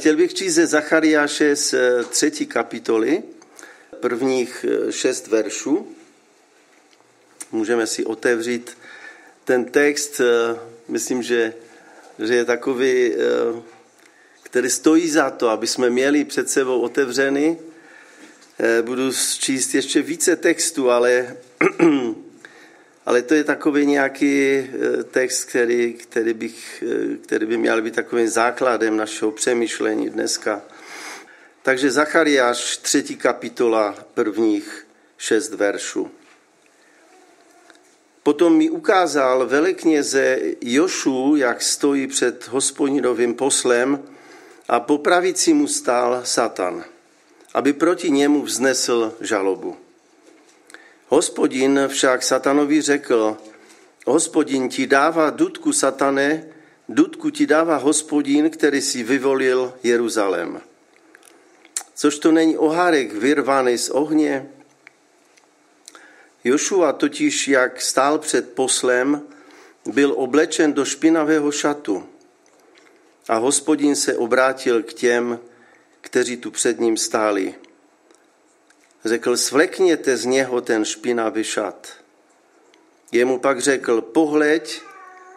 chtěl bych číst ze Zachariáše z eh, třetí kapitoly, prvních eh, šest veršů. Můžeme si otevřít ten text, eh, myslím, že, že je takový, který stojí za to, aby jsme měli před sebou otevřený. Budu číst ještě více textu, ale ale to je takový nějaký eh, text, který, který, bych, eh, který by měl být takovým základem našeho přemýšlení dneska. Takže Zachariáš, třetí kapitola, prvních šest veršů. Potom mi ukázal velekněze Jošu, jak stojí před hospodinovým poslem a po pravici mu stál Satan, aby proti němu vznesl žalobu. Hospodin však satanovi řekl, hospodin ti dává dudku satane, dudku ti dává hospodin, který si vyvolil Jeruzalém. Což to není ohárek vyrvaný z ohně? Jošua totiž, jak stál před poslem, byl oblečen do špinavého šatu. A hospodin se obrátil k těm, kteří tu před ním stáli. Řekl, svlekněte z něho ten špinavý šat. Jemu pak řekl, pohleď,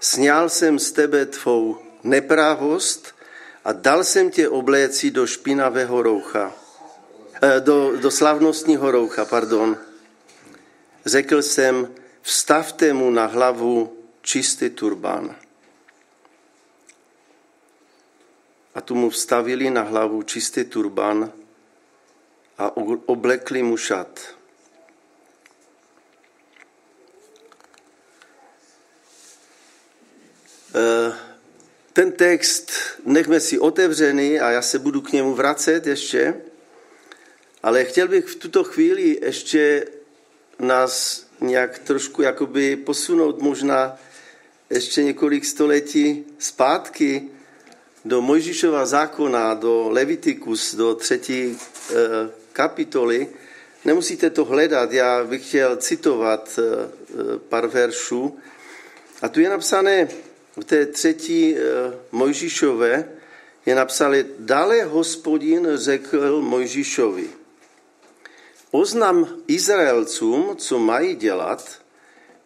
sněl jsem z tebe tvou neprávost a dal jsem tě obléci do špinavého roucha, eh, do, do slavnostního roucha, pardon. Řekl jsem, vstavte mu na hlavu čistý turban. A tu mu vstavili na hlavu čistý turban a oblekli mu šat. Eh, ten text nechme si otevřený a já se budu k němu vracet ještě, ale chtěl bych v tuto chvíli ještě nás nějak trošku jakoby posunout možná ještě několik století zpátky do Mojžišova zákona, do Levitikus, do třetí eh, kapitoly. Nemusíte to hledat, já bych chtěl citovat eh, eh, pár veršů. A tu je napsané v té třetí eh, Mojžíšové, je napsané, dále hospodin řekl Mojžíšovi, oznam Izraelcům, co mají dělat,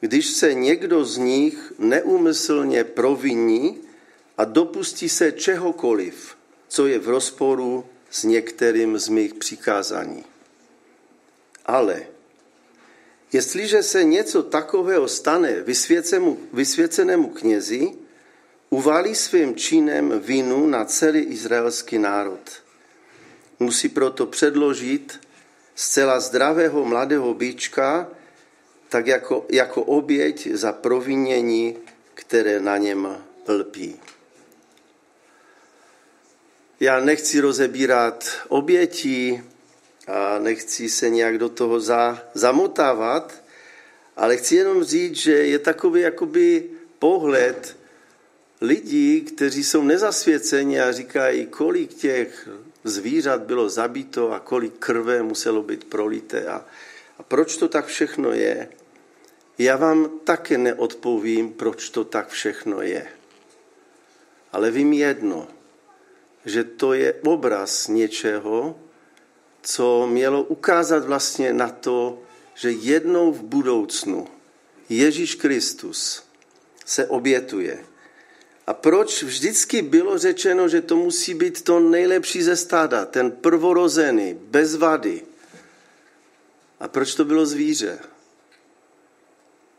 když se někdo z nich neumyslně proviní a dopustí se čehokoliv, co je v rozporu s některým z mých přikázání. Ale jestliže se něco takového stane vysvěcenému knězi, uvalí svým činem vinu na celý izraelský národ. Musí proto předložit zcela zdravého mladého bíčka, tak jako, jako oběť za provinění, které na něm lpí. Já nechci rozebírat obětí a nechci se nějak do toho za, zamotávat, ale chci jenom říct, že je takový jakoby pohled lidí, kteří jsou nezasvěceni a říkají, kolik těch zvířat bylo zabito a kolik krve muselo být prolité a, a proč to tak všechno je. Já vám také neodpovím, proč to tak všechno je. Ale vím jedno – že to je obraz něčeho, co mělo ukázat vlastně na to, že jednou v budoucnu Ježíš Kristus se obětuje. A proč vždycky bylo řečeno, že to musí být to nejlepší ze stáda, ten prvorozený, bez vady? A proč to bylo zvíře?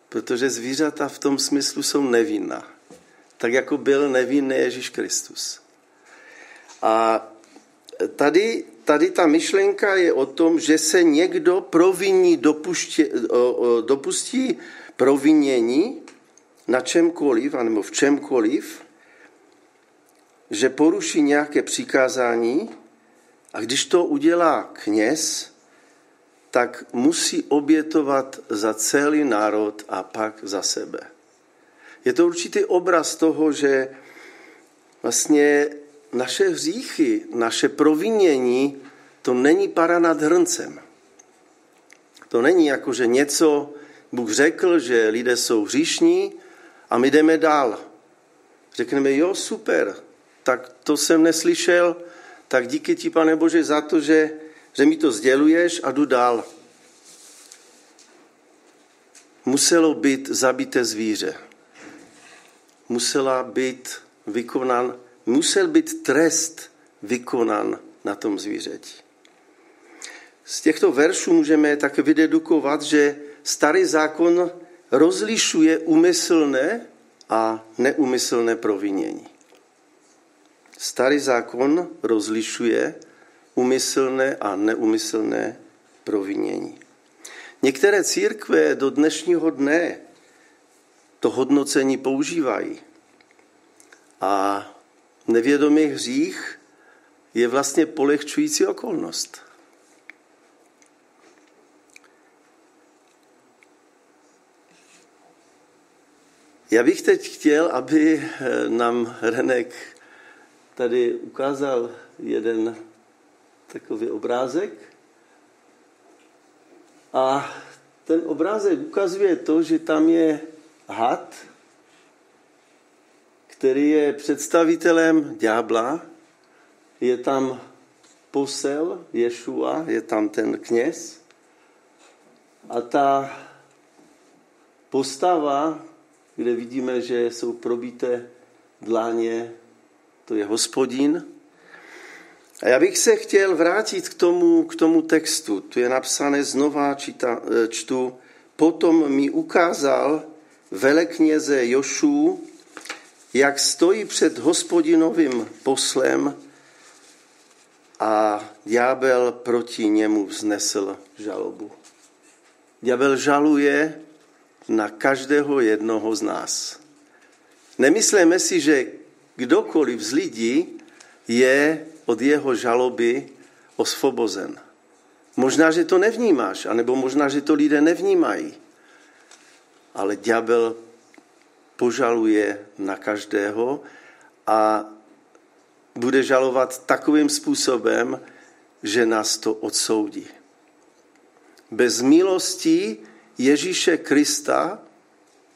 Protože zvířata v tom smyslu jsou nevinná. Tak jako byl nevinný Ježíš Kristus. A tady, tady ta myšlenka je o tom, že se někdo proviní dopuště, dopustí provinění na čemkoliv, anebo v čemkoliv, že poruší nějaké přikázání a když to udělá kněz, tak musí obětovat za celý národ a pak za sebe. Je to určitý obraz toho, že vlastně naše hříchy, naše provinění, to není para nad hrncem. To není jako, že něco Bůh řekl, že lidé jsou hříšní a my jdeme dál. Řekneme, jo, super, tak to jsem neslyšel, tak díky ti, pane Bože, za to, že, že mi to sděluješ a jdu dál. Muselo být zabité zvíře. Musela být vykonan, musel být trest vykonan na tom zvířeti. Z těchto veršů můžeme také vydedukovat, že starý zákon rozlišuje umyslné a neumyslné provinění. Starý zákon rozlišuje umyslné a neumyslné provinění. Některé církve do dnešního dne to hodnocení používají. A nevědomý hřích je vlastně polehčující okolnost. Já bych teď chtěl, aby nám Renek tady ukázal jeden takový obrázek. A ten obrázek ukazuje to, že tam je had, který je představitelem ďábla, je tam posel Ješua, je tam ten kněz a ta postava, kde vidíme, že jsou probité dláně, to je hospodin. A já bych se chtěl vrátit k tomu, k tomu textu. Tu je napsané znova, čita, čtu. Potom mi ukázal velekněze Jošu, jak stojí před hospodinovým poslem a ďábel proti němu vznesl žalobu. Ďábel žaluje na každého jednoho z nás. Nemyslíme si, že kdokoliv z lidí je od jeho žaloby osvobozen. Možná, že to nevnímáš, anebo možná, že to lidé nevnímají. Ale ďábel požaluje na každého a bude žalovat takovým způsobem, že nás to odsoudí. Bez milosti Ježíše Krista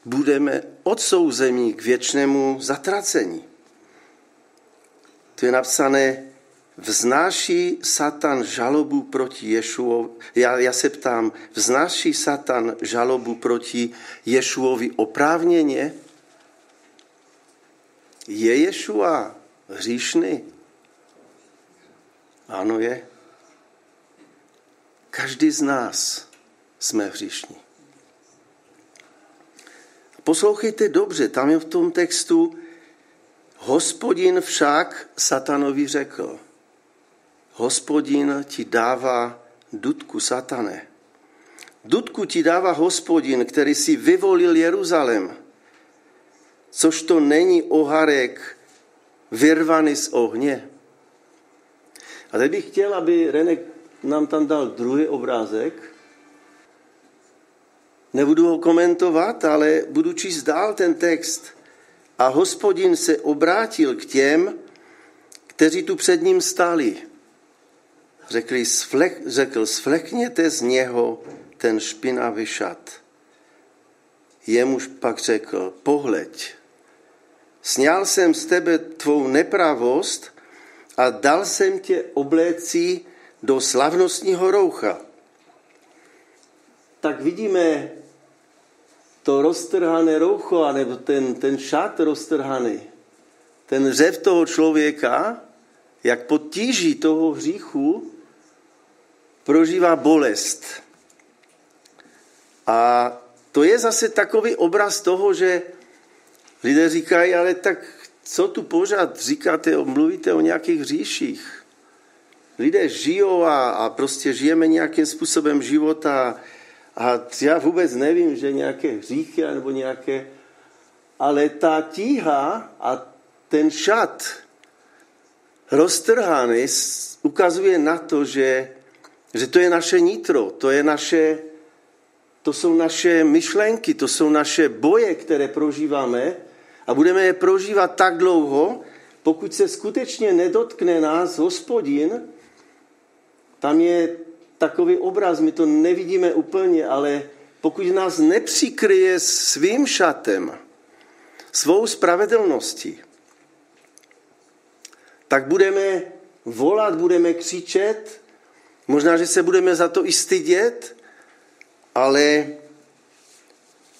budeme odsouzeni k věčnému zatracení. To je napsané, vznáší Satan žalobu proti Ješuovi. Já, já se ptám, vznáší Satan žalobu proti Ješuovi oprávněně? Je Ješua hříšný? Ano je. Každý z nás jsme hříšní. Poslouchejte dobře, tam je v tom textu, hospodin však satanovi řekl, hospodin ti dává dudku satane. Dudku ti dává hospodin, který si vyvolil Jeruzalém, což to není oharek vyrvaný z ohně. A teď bych chtěl, aby Renek nám tam dal druhý obrázek. Nebudu ho komentovat, ale budu číst dál ten text. A hospodin se obrátil k těm, kteří tu před ním stáli. Řekli, svlek, řekl, svlekněte z něho ten špinavý šat. Jemuž pak řekl, pohleď, Sněl jsem z tebe tvou nepravost a dal jsem tě obléci do slavnostního roucha. Tak vidíme to roztrhané roucho, nebo ten, ten šat roztrhaný, ten řev toho člověka, jak pod tíží toho hříchu prožívá bolest. A to je zase takový obraz toho, že Lidé říkají, ale tak co tu pořád říkáte, mluvíte o nějakých hříších. Lidé žijou a, a prostě žijeme nějakým způsobem života a já vůbec nevím, že nějaké hříchy nebo nějaké, ale ta tíha a ten šat roztrhaný ukazuje na to, že, že to je naše nitro, to je naše, to jsou naše myšlenky, to jsou naše boje, které prožíváme a budeme je prožívat tak dlouho, pokud se skutečně nedotkne nás hospodin, tam je takový obraz, my to nevidíme úplně, ale pokud nás nepřikryje svým šatem, svou spravedlností, tak budeme volat, budeme křičet, možná, že se budeme za to i stydět, ale,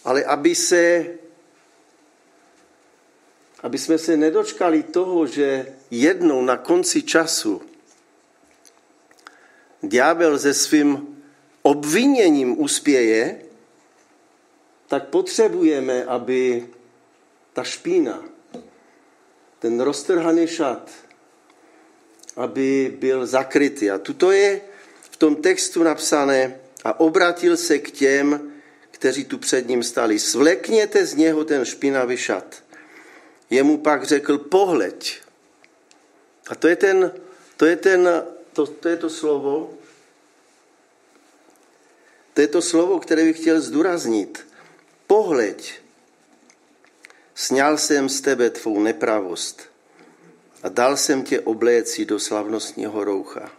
ale aby se aby jsme se nedočkali toho, že jednou na konci času ďábel se svým obviněním uspěje, tak potřebujeme, aby ta špína, ten roztrhaný šat, aby byl zakrytý. A tuto je v tom textu napsané a obratil se k těm, kteří tu před ním stali. Svlekněte z něho ten špinavý šat. Jemu pak řekl, pohleď. A to je, ten, to, je ten, to, to je to slovo, to je to slovo, které bych chtěl zdůraznit. Pohleď, sněl jsem z tebe tvou nepravost a dal jsem tě obléci do slavnostního roucha.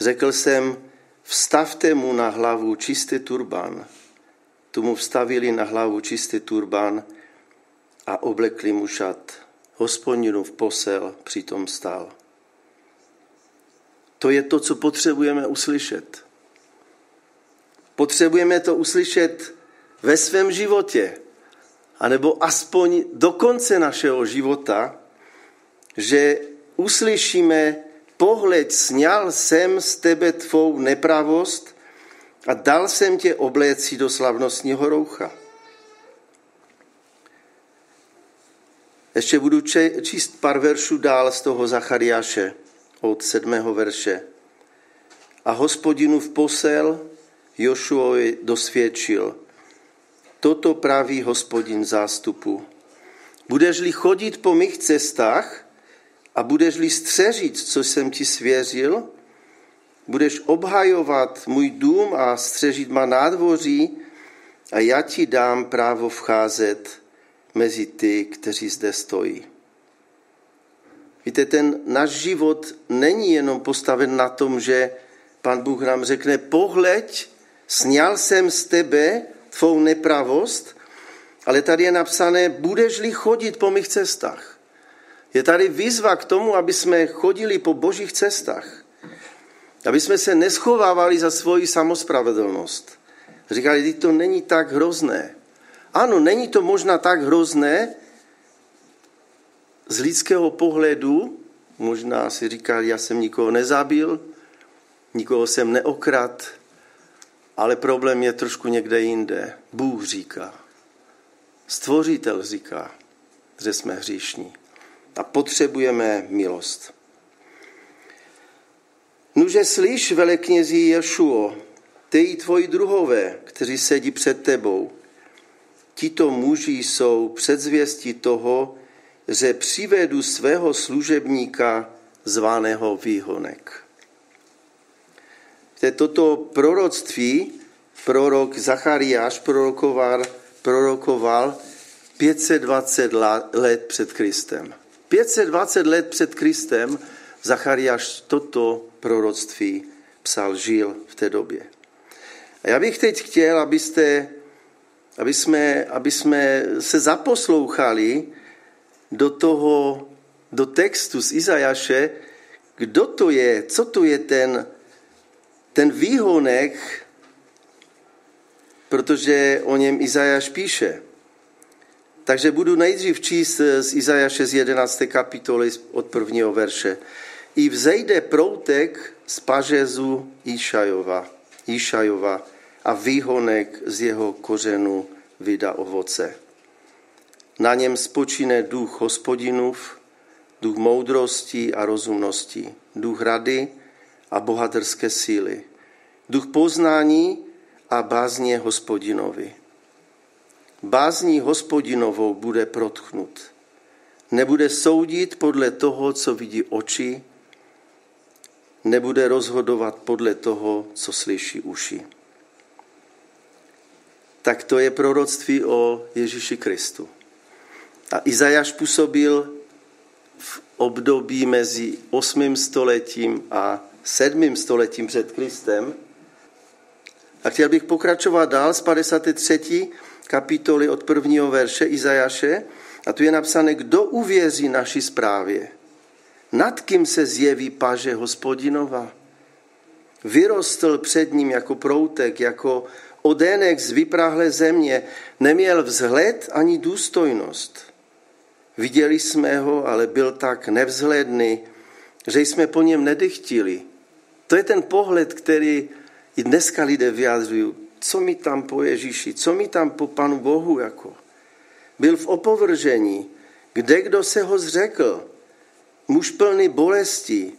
Řekl jsem, vstavte mu na hlavu čistý turban. Tu mu vstavili na hlavu čistý turban a oblekli mu šat. v posel přitom stál. To je to, co potřebujeme uslyšet. Potřebujeme to uslyšet ve svém životě, anebo aspoň do konce našeho života, že uslyšíme pohled, sněl jsem z tebe tvou nepravost a dal jsem tě obléci do slavnostního roucha. Ještě budu číst pár veršů dál z toho Zachariáše od sedmého verše. A hospodinu v posel Jošuovi dosvědčil. Toto praví hospodin zástupu. Budeš-li chodit po mých cestách a budeš-li střežit, co jsem ti svěřil, budeš obhajovat můj dům a střežit má nádvoří a já ti dám právo vcházet mezi ty, kteří zde stojí. Víte, ten náš život není jenom postaven na tom, že pan Bůh nám řekne, pohleď, sněl jsem z tebe tvou nepravost, ale tady je napsané, budeš-li chodit po mých cestách. Je tady výzva k tomu, aby jsme chodili po božích cestách. Aby jsme se neschovávali za svoji samospravedlnost. Říkali, to není tak hrozné. Ano, není to možná tak hrozné z lidského pohledu, možná si říkali, já jsem nikoho nezabil, nikoho jsem neokrad, ale problém je trošku někde jinde. Bůh říká, stvořitel říká, že jsme hříšní a potřebujeme milost. Nuže slyš, veleknězí Ješuo, ty i tvoji druhové, kteří sedí před tebou, tito muži jsou předzvěstí toho, že přivedu svého služebníka zvaného výhonek. Toto proroctví prorok Zachariáš prorokoval, prorokoval 520 let před Kristem. 520 let před Kristem Zachariáš toto proroctví psal, žil v té době. A já bych teď chtěl, abyste aby jsme, aby jsme se zaposlouchali do toho, do textu z Izajaše, kdo to je, co to je ten, ten výhonek, protože o něm Izajaš píše. Takže budu nejdřív číst z Izajaše z 11. kapitoly od prvního verše. I vzejde proutek z pažezu Išajova, Išajova a výhonek z jeho kořenu vydá ovoce. Na něm spočíne duch hospodinův, duch moudrosti a rozumnosti, duch rady a bohaterské síly, duch poznání a bázně hospodinovi. Bázní hospodinovou bude protchnut. Nebude soudit podle toho, co vidí oči, nebude rozhodovat podle toho, co slyší uši tak to je proroctví o Ježíši Kristu. A Izajáš působil v období mezi 8. stoletím a 7. stoletím před Kristem. A chtěl bych pokračovat dál z 53. kapitoly od prvního verše Izajaše. A tu je napsané, kdo uvěří naší zprávě. nad kým se zjeví paže hospodinova. Vyrostl před ním jako proutek, jako odenek z vyprahlé země, neměl vzhled ani důstojnost. Viděli jsme ho, ale byl tak nevzhledný, že jsme po něm nedychtili. To je ten pohled, který i dneska lidé vyjadřují. Co mi tam po Ježíši, co mi tam po Panu Bohu jako. Byl v opovržení, kde kdo se ho zřekl. Muž plný bolesti,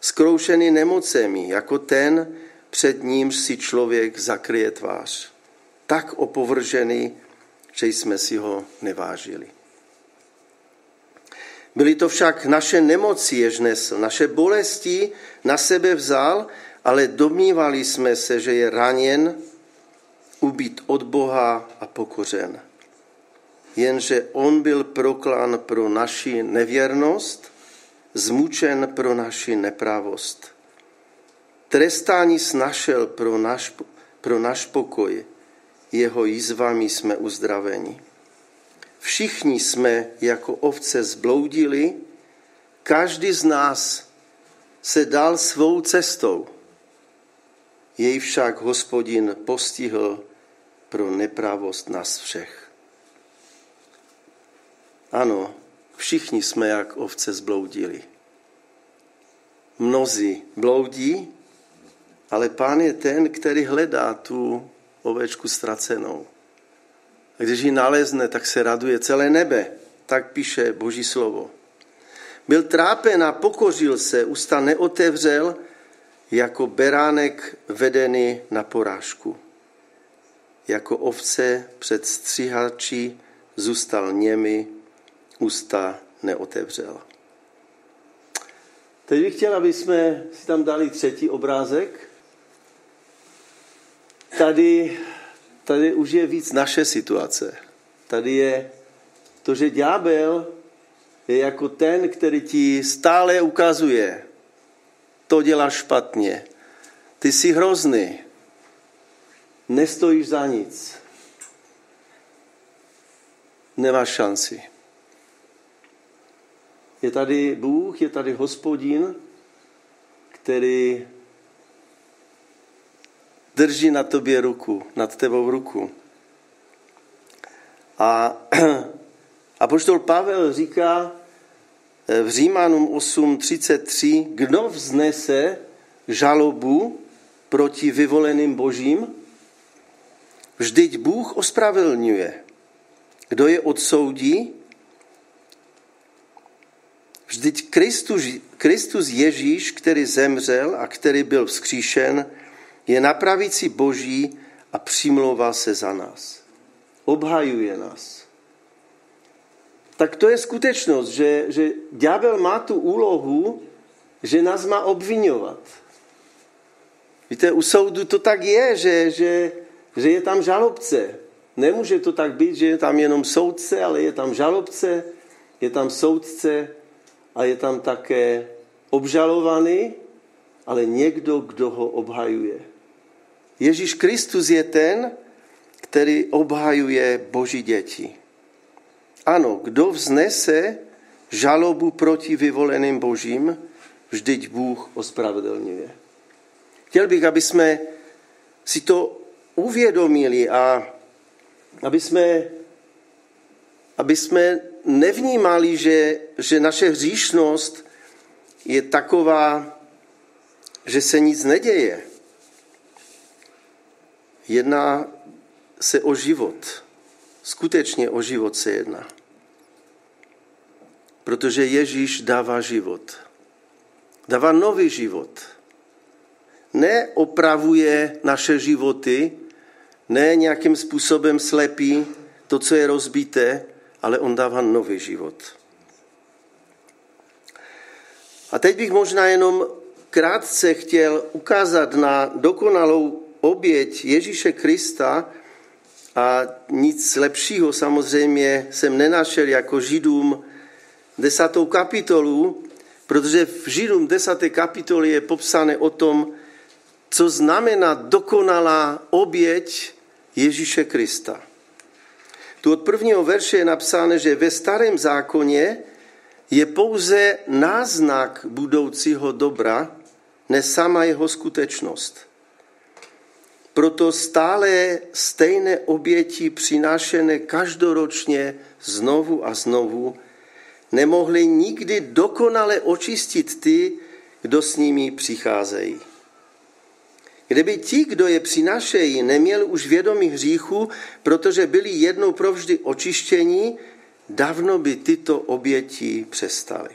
skroušený nemocemi, jako ten, před nímž si člověk zakryje tvář. Tak opovržený, že jsme si ho nevážili. Byly to však naše nemoci, jež nesl, naše bolesti na sebe vzal, ale domnívali jsme se, že je raněn, ubít od Boha a pokořen. Jenže on byl proklán pro naši nevěrnost, zmučen pro naši nepravost. Trestání snašel pro náš, pro náš pokoj, jeho jízvami jsme uzdraveni. Všichni jsme jako ovce zbloudili, každý z nás se dal svou cestou. Jej však hospodin postihl pro nepravost nás všech. Ano, všichni jsme jak ovce zbloudili. Mnozí bloudí, ale pán je ten, který hledá tu ovečku ztracenou. A když ji nalezne, tak se raduje celé nebe. Tak píše Boží slovo. Byl trápen a pokořil se, ústa neotevřel, jako beránek vedený na porážku. Jako ovce před stříhači zůstal němi, ústa neotevřel. Teď bych chtěl, aby jsme si tam dali třetí obrázek. Tady, tady už je víc naše situace. Tady je to, že ďábel je jako ten, který ti stále ukazuje, to děláš špatně, ty jsi hrozný, nestojíš za nic, nemáš šanci. Je tady Bůh, je tady hospodin, který drží na tobě ruku, nad tebou ruku. A apoštol Pavel říká eh, v Římanům 8.33, kdo vznese žalobu proti vyvoleným božím? Vždyť Bůh ospravedlňuje. Kdo je odsoudí? Vždyť Kristus, Kristus Ježíš, který zemřel a který byl vzkříšen, je na pravici Boží a přimlouvá se za nás. Obhajuje nás. Tak to je skutečnost, že, že ďábel má tu úlohu, že nás má obvinovat. Víte, u soudu to tak je, že, že, že je tam žalobce. Nemůže to tak být, že je tam jenom soudce, ale je tam žalobce, je tam soudce a je tam také obžalovaný, ale někdo, kdo ho obhajuje. Ježíš Kristus je ten, který obhajuje Boží děti. Ano, kdo vznese žalobu proti vyvoleným Božím, vždyť Bůh ospravedlňuje. Chtěl bych, aby jsme si to uvědomili a aby jsme, aby jsme nevnímali, že, že naše hříšnost je taková, že se nic neděje. Jedná se o život. Skutečně o život se jedná. Protože Ježíš dává život. Dává nový život. Neopravuje naše životy, ne nějakým způsobem slepí to, co je rozbité, ale on dává nový život. A teď bych možná jenom krátce chtěl ukázat na dokonalou oběť Ježíše Krista a nic lepšího samozřejmě jsem nenašel jako Židům desátou kapitolu, protože v Židům desáté kapitole je popsané o tom, co znamená dokonalá oběť Ježíše Krista. Tu od prvního verše je napsáno, že ve starém zákoně je pouze náznak budoucího dobra, ne sama jeho skutečnost. Proto stále stejné oběti přinášené každoročně znovu a znovu nemohli nikdy dokonale očistit ty, kdo s nimi přicházejí. Kdyby ti, kdo je přinášejí, neměli už vědomí hříchu, protože byli jednou provždy očištění, dávno by tyto oběti přestaly.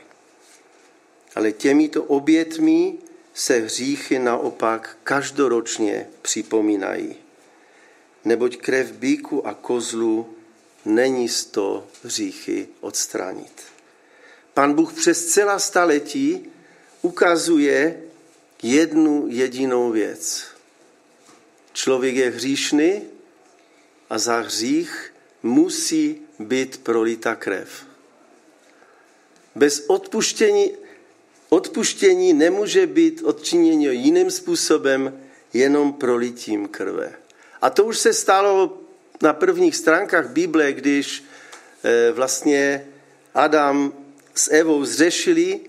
Ale těmito obětmi se hříchy naopak každoročně připomínají. Neboť krev bíku a kozlu není z to hříchy odstranit. Pan Bůh přes celá staletí ukazuje jednu jedinou věc. Člověk je hříšný a za hřích musí být prolita krev. Bez odpuštění, odpuštění nemůže být odčiněno jiným způsobem, jenom prolitím krve. A to už se stalo na prvních stránkách Bible, když eh, vlastně Adam s Evou zřešili,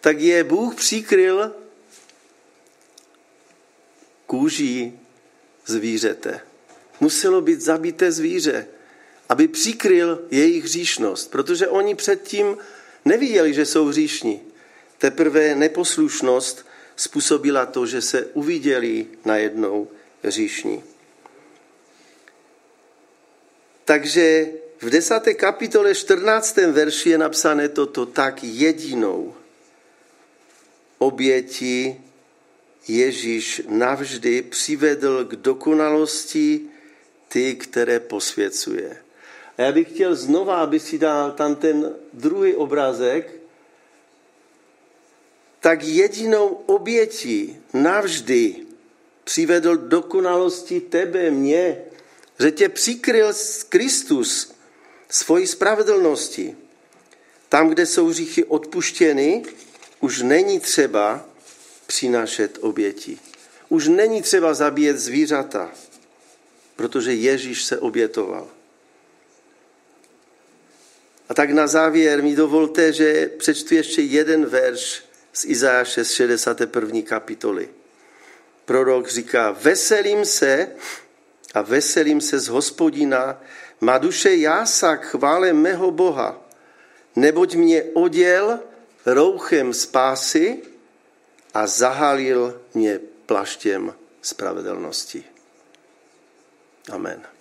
tak je Bůh přikryl kůží zvířete. Muselo být zabité zvíře, aby přikryl jejich hříšnost, protože oni předtím neviděli, že jsou hříšní. Teprve neposlušnost způsobila to, že se uviděli najednou hříšní. Takže v desáté kapitole 14. verši je napsané toto tak jedinou oběti Ježíš navždy přivedl k dokonalosti ty, které posvěcuje. A já bych chtěl znova, aby si dal tam ten druhý obrázek, tak jedinou obětí navždy přivedl dokonalosti tebe, mě, že tě přikryl Kristus svojí spravedlnosti. Tam, kde jsou hříchy odpuštěny, už není třeba přinášet oběti. Už není třeba zabíjet zvířata, protože Ježíš se obětoval. A tak na závěr mi dovolte, že přečtu ještě jeden verš z Izajáše z 61. kapitoly. Prorok říká, veselím se a veselím se z hospodina, má duše jása k chvále mého Boha, neboť mě oděl rouchem spásy a zahalil mě plaštěm spravedlnosti. Amen.